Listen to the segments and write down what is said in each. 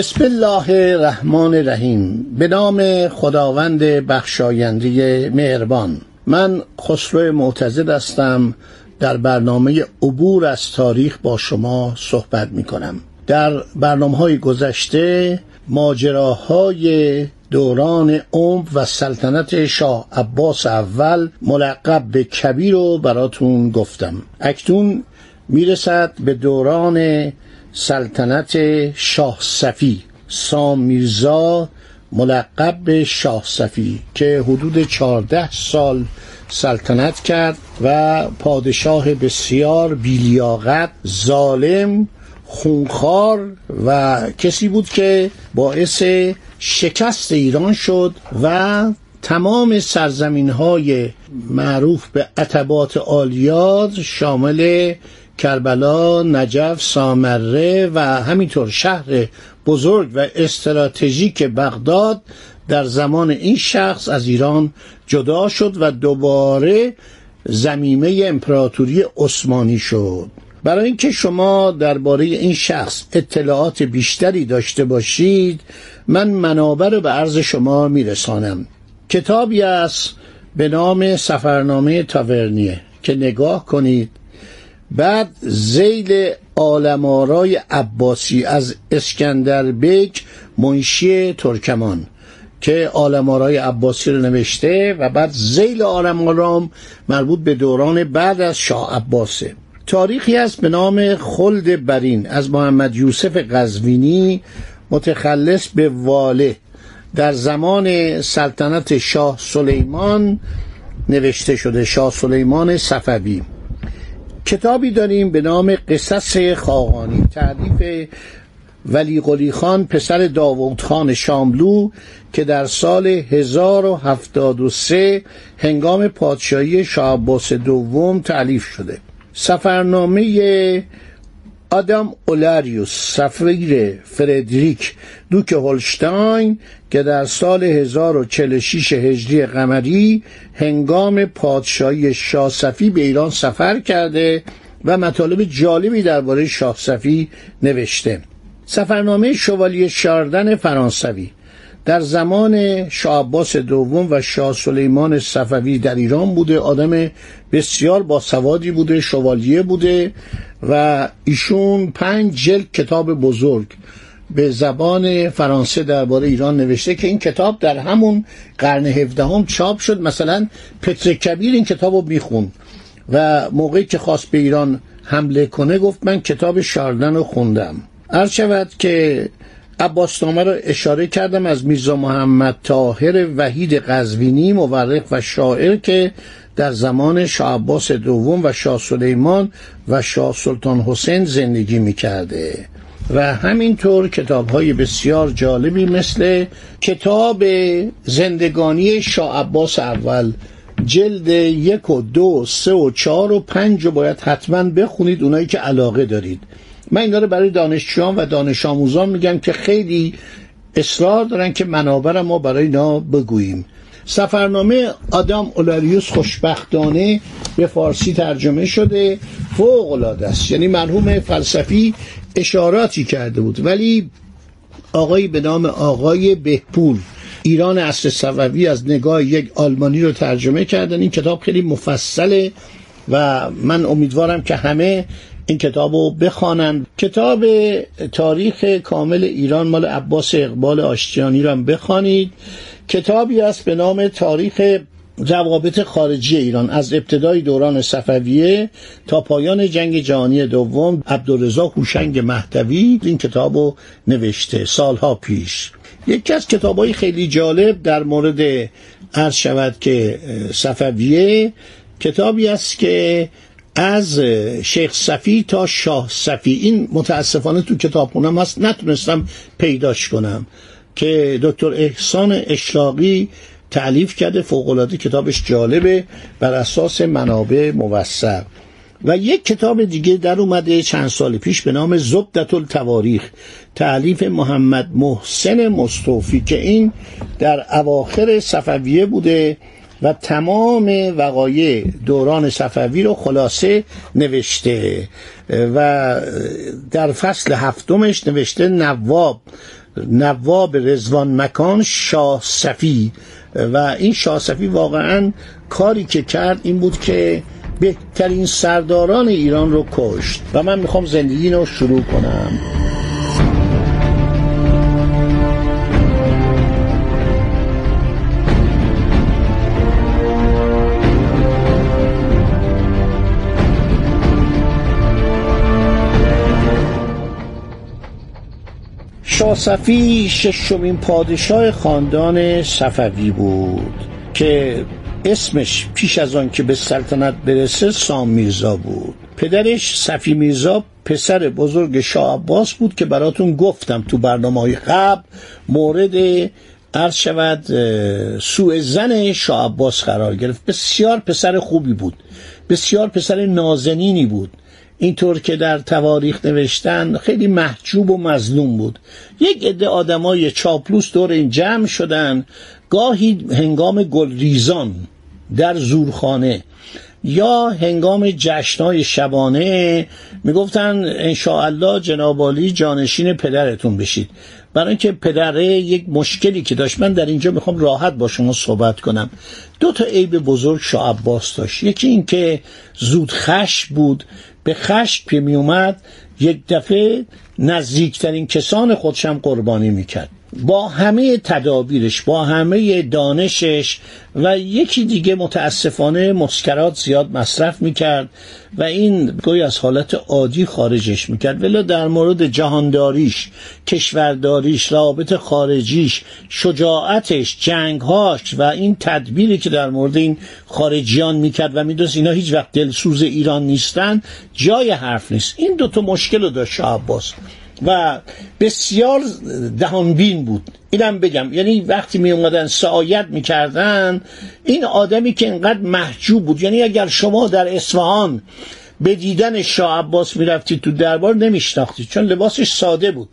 بسم الله الرحمن الرحیم. به نام خداوند بخشاینده مهربان. من خسرو معتزد هستم. در برنامه عبور از تاریخ با شما صحبت می کنم در برنامه های گذشته ماجراهای دوران عمر و سلطنت شاه عباس اول ملقب به کبیر رو براتون گفتم. اکنون می‌رسد به دوران سلطنت شاه صفی سام میرزا ملقب به شاه صفی که حدود چهارده سال سلطنت کرد و پادشاه بسیار بیلیاقت ظالم خونخوار و کسی بود که باعث شکست ایران شد و تمام سرزمین های معروف به عتبات آلیاد شامل کربلا، نجف، سامره و همینطور شهر بزرگ و استراتژیک بغداد در زمان این شخص از ایران جدا شد و دوباره زمیمه امپراتوری عثمانی شد. برای اینکه شما درباره این شخص اطلاعات بیشتری داشته باشید من منابع رو به عرض شما میرسانم. کتابی است به نام سفرنامه تاورنیه که نگاه کنید. بعد زیل آلمارای عباسی از اسکندر بیک منشی ترکمان که آلمارای عباسی رو نوشته و بعد زیل آلمارام مربوط به دوران بعد از شاه عباسه. تاریخی است به نام خلد برین از محمد یوسف قزوینی متخلص به واله در زمان سلطنت شاه سلیمان نوشته شده شاه سلیمان صفوی. کتابی داریم به نام قصص خاقانی. تعریف ولی قلی خان پسر داوود خان شاملو که در سال 1073 هنگام پادشاهی شاه عباس دوم تعلیف شده. سفرنامه آدم اولاریوس سفیر فردریک دوک هولشتاین که در سال 1046 هجری قمری هنگام پادشاهی شاه صفی به ایران سفر کرده و مطالب جالبی درباره شاه صفی نوشته. سفرنامه شوالیه شاردن فرانسوی. در زمان شاه عباس دوم و شاه سلیمان صفوی در ایران بوده آدم بسیار باسوادی بوده شوالیه بوده و ایشون پنج جلد کتاب بزرگ به زبان فرانسه درباره ایران نوشته که این کتاب در همون قرن هفدهم چاپ شد. مثلا پتر کبیر این کتاب رو میخون و موقعی که خواست به ایران حمله کنه گفت من کتاب شاردن رو خوندم. عرض شود که عباسنامه را اشاره کردم از میرزا محمد طاهر وحید قزوینی مورخ و شاعر که در زمان شاه عباس دوم و شاه سلیمان و شاه سلطان حسین زندگی می‌کرده. و همینطور کتاب های بسیار جالبی مثل کتاب زندگانی شاه عباس اول جلد یک و دو سه و چهار و پنج رو باید حتما بخونید اونایی که علاقه دارید. من اینا رو برای دانشجویان و دانش آموزان میگم که خیلی اصرار دارن که منابع ما برای اینا بگوییم. سفرنامه آدم اولاریوس خوشبختانه به فارسی ترجمه شده فوق العاده است. یعنی مرحوم فلسفی اشاراتی کرده بود. ولی آقایی به نام آقای بهپول ایران اصر صفوی از نگاه یک آلمانی رو ترجمه کردن. این کتاب خیلی مفصله و من امیدوارم که همه این کتاب رو بخوانند. کتاب تاریخ کامل ایران مال عباس اقبال آشتیانی رو هم بخوانید. کتابی است به نام تاریخ روابط خارجی ایران از ابتدای دوران صفویه تا پایان جنگ جهانی دوم عبدالرضا هوشنگ مهدوی این کتاب رو نوشته سالها پیش. یکی از کتاب خیلی جالب در مورد عرض شود که صفویه کتابی است که از شیخ صفی تا شاه صفی. این متاسفانه تو کتابخونم هست. نتونستم پیداش کنم که دکتر احسان اشراقی تعلیف کرده. فوقالعاده کتابش جالبه. بر اساس منابع موثق. و یک کتاب دیگه در اومده چند سال پیش به نام زبدت التواریخ تعلیف محمد محسن مصطفی که این در اواخر صفویه بوده. و تمام وقایع دوران صفوی رو خلاصه نوشته. و در فصل هفتمش نوشته نواب نواب رزوان مکان شاه صفی. و این شاه صفی واقعا کاری که کرد این بود که بهترین سرداران ایران رو کشت. و من می‌خوام زندگی رو شروع کنم. شاه صفی ششمین پادشاه خاندان صفوی بود که اسمش پیش از آن که به سلطنت برسه سام میرزا بود. پدرش صفی میرزا پسر بزرگ شاه عباس بود که براتون گفتم تو برنامه های قبل مورد عرض شود سوء زن شاه عباس قرار گرفت. بسیار پسر خوبی بود. بسیار پسر نازنینی بود. اینطور که در تواریخ نوشتن خیلی محجوب و مظلوم بود. یک عده آدمای چاپلوس دور این جمع شدن گاهی هنگام گلریزان در زورخانه یا هنگام جشنهای شبانه می‌گفتن انشاءالله جنابالی جانشین پدرتون بشید. برای اینکه پدره یک مشکلی که داشت من در اینجا می‌خوام راحت با شما صحبت کنم. دو تا عیب بزرگ شاه عباس داشت. یکی اینکه زود خش بود. به خشم که میومد یک دفعه نزدیکترین کسان خودشم قربانی می‌کرد. با همه تدابیرش با همه دانشش و یکی دیگه متاسفانه مسکرات زیاد مصرف می‌کرد و این گوی از حالت عادی خارجش می‌کرد. ولی در مورد جهانداریش کشورداریش رابط خارجیش شجاعتش جنگهاش و این تدبیری که در مورد این خارجیان می‌کرد و می‌دونست اینا هیچ وقت دلسوز ایران نیستن جای حرف نیست. این دوتا مشکل رو داشت عباس. و بسیار دهانبین بود. اینم بگم. یعنی وقتی می اومدن سعایت می‌کردن این آدمی که اینقدر محجوب بود یعنی اگر شما در اصفهان به دیدن شاه عباس می‌رفتید تو دربار نمیشناختید چون لباسش ساده بود.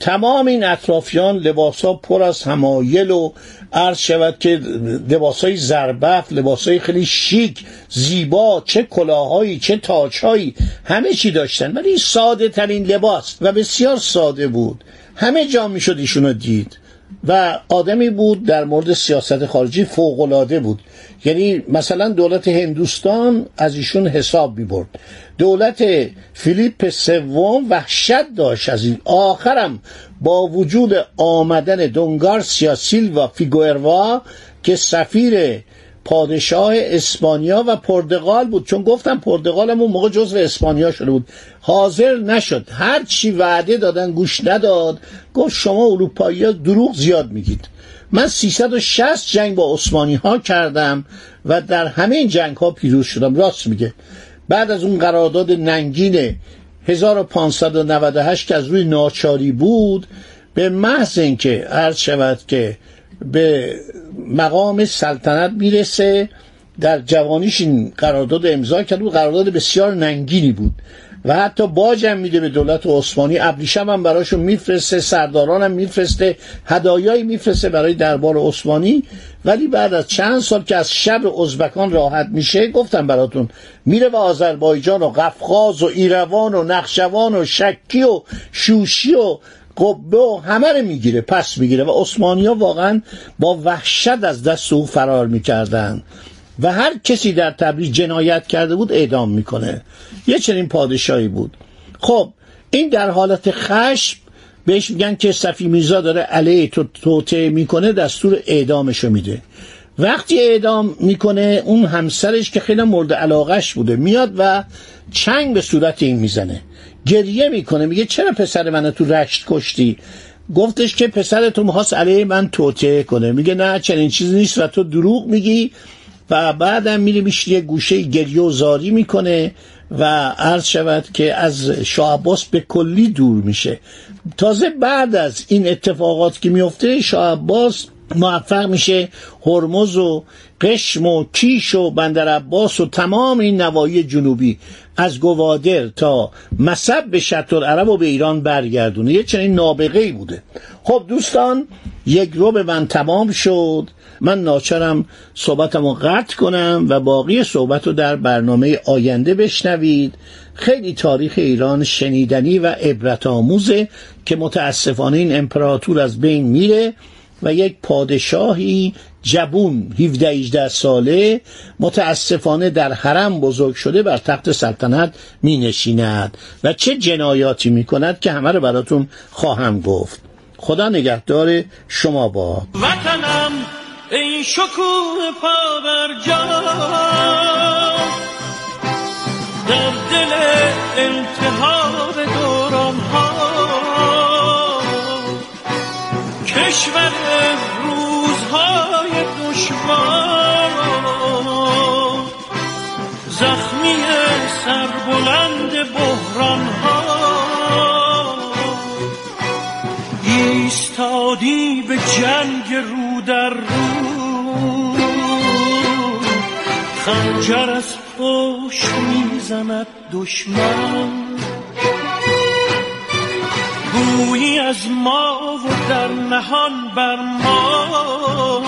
تمام این اطرافیان لباسا پر از همایل و عرض شود که لباسای زربف لباسای خیلی شیک زیبا چه کلاهایی چه تاجهایی همه چی داشتن. ولی ساده ترین لباس و بسیار ساده بود. همه جا می‌شد ایشونو دید. و آدمی بود در مورد سیاست خارجی فوقالعاده بود. یعنی مثلا دولت هندوستان از ایشون حساب می برد دولت فیلیپ سوم وحشت داشت. از این آخرم با وجود آمدن دونگارسیا سیلوا فیگوئروا که سفیر پادشاه اسپانیا و پرتغال بود. چون گفتم پرتغال اون موقع جزو اسپانیا شده بود. حاضر نشد. هر چی وعده دادن گوش نداد گفت شما اروپایی دروغ زیاد میگید. من 360 جنگ با عثمانی ها کردم و در همه این جنگ ها پیروز شدم. راست میگه. بعد از اون قرارداد ننگین 1598 که از روی ناچاری بود به محض اینکه عرض شود که به مقام سلطنت می‌رسه. در جوانیش این قرارداد امضا کرد. و قرارداد بسیار ننگینی بود. و حتی باجم میده به دولت عثمانی. ابریشم هم براشون میفرسته. سرداران هم میفرسته. هدایایی میفرسته برای دربار عثمانی. ولی بعد از چند سال که از شب ازبکان راحت میشه گفتم براتون میره به آذربایجان و قفقاز و ایروان و نقشوان و شکی و شوشی و قبه و همه رو می‌گیره پس می‌گیره. و عثمانی ها واقعا با وحشت از دست او فرار می‌کردن. و هر کسی در تبریز جنایت کرده بود اعدام می‌کنه. یه چنین پادشاهی بود. خب این در حالت خشم بهش میگن که صفی میرزا داره علیه تو توته می‌کنه دستور اعدامشو میده. وقتی اعدام می‌کنه اون همسرش که خیلی مورد علاقش بوده میاد و چنگ به صورت این می‌زنه. گریه می‌کنه میگه چرا پسر منو تو رشت کشتی؟ گفتش که پسر تو می‌خواست علیه من توته کنه. میگه نه چنین چیزی نیست و تو دروغ میگی و بعدم میره میشه یه گوشه گریه و زاری می‌کنه و عرض شود که از شاه عباس به کلی دور میشه. تازه بعد از این اتفاقات که میفته شاه عباس موفق میشه هرمز و قشم و کیش و بندر عباس و تمام این نواحی جنوبی. از گوادر تا مصب به شطر عرب و به ایران برگردونه. یه چنین نابغه بوده. خب دوستان یک رو من تمام شد. من ناچرم صحبتم رو قطع کنم و باقی صحبت رو در برنامه آینده بشنوید. خیلی تاریخ ایران شنیدنی و عبرت آموزه که متاسفانه این امپراتور از بین میره و یک پادشاهی جبون 17 18 ساله متاسفانه در حرم بزرگ شده بر تخت سلطنت می نشیند و چه جنایاتی می کند که همه رو براتون خواهم گفت. خدا نگهدار شما با وطنم ای شکوه پا در دل التهاب دوران ها کشور روزهای دشوار زخمی سربلند بحران ها ایستادی به جنگ رو در رو. خنجر از پشت می‌زند دشمن. گویی از ما و در نهان بر ما.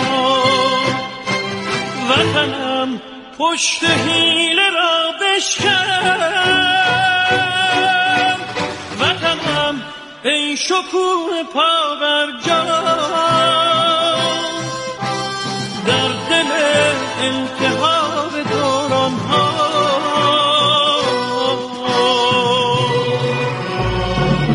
وطنم پشت حیله را بشکن. وطنم ای شکوه پا بر در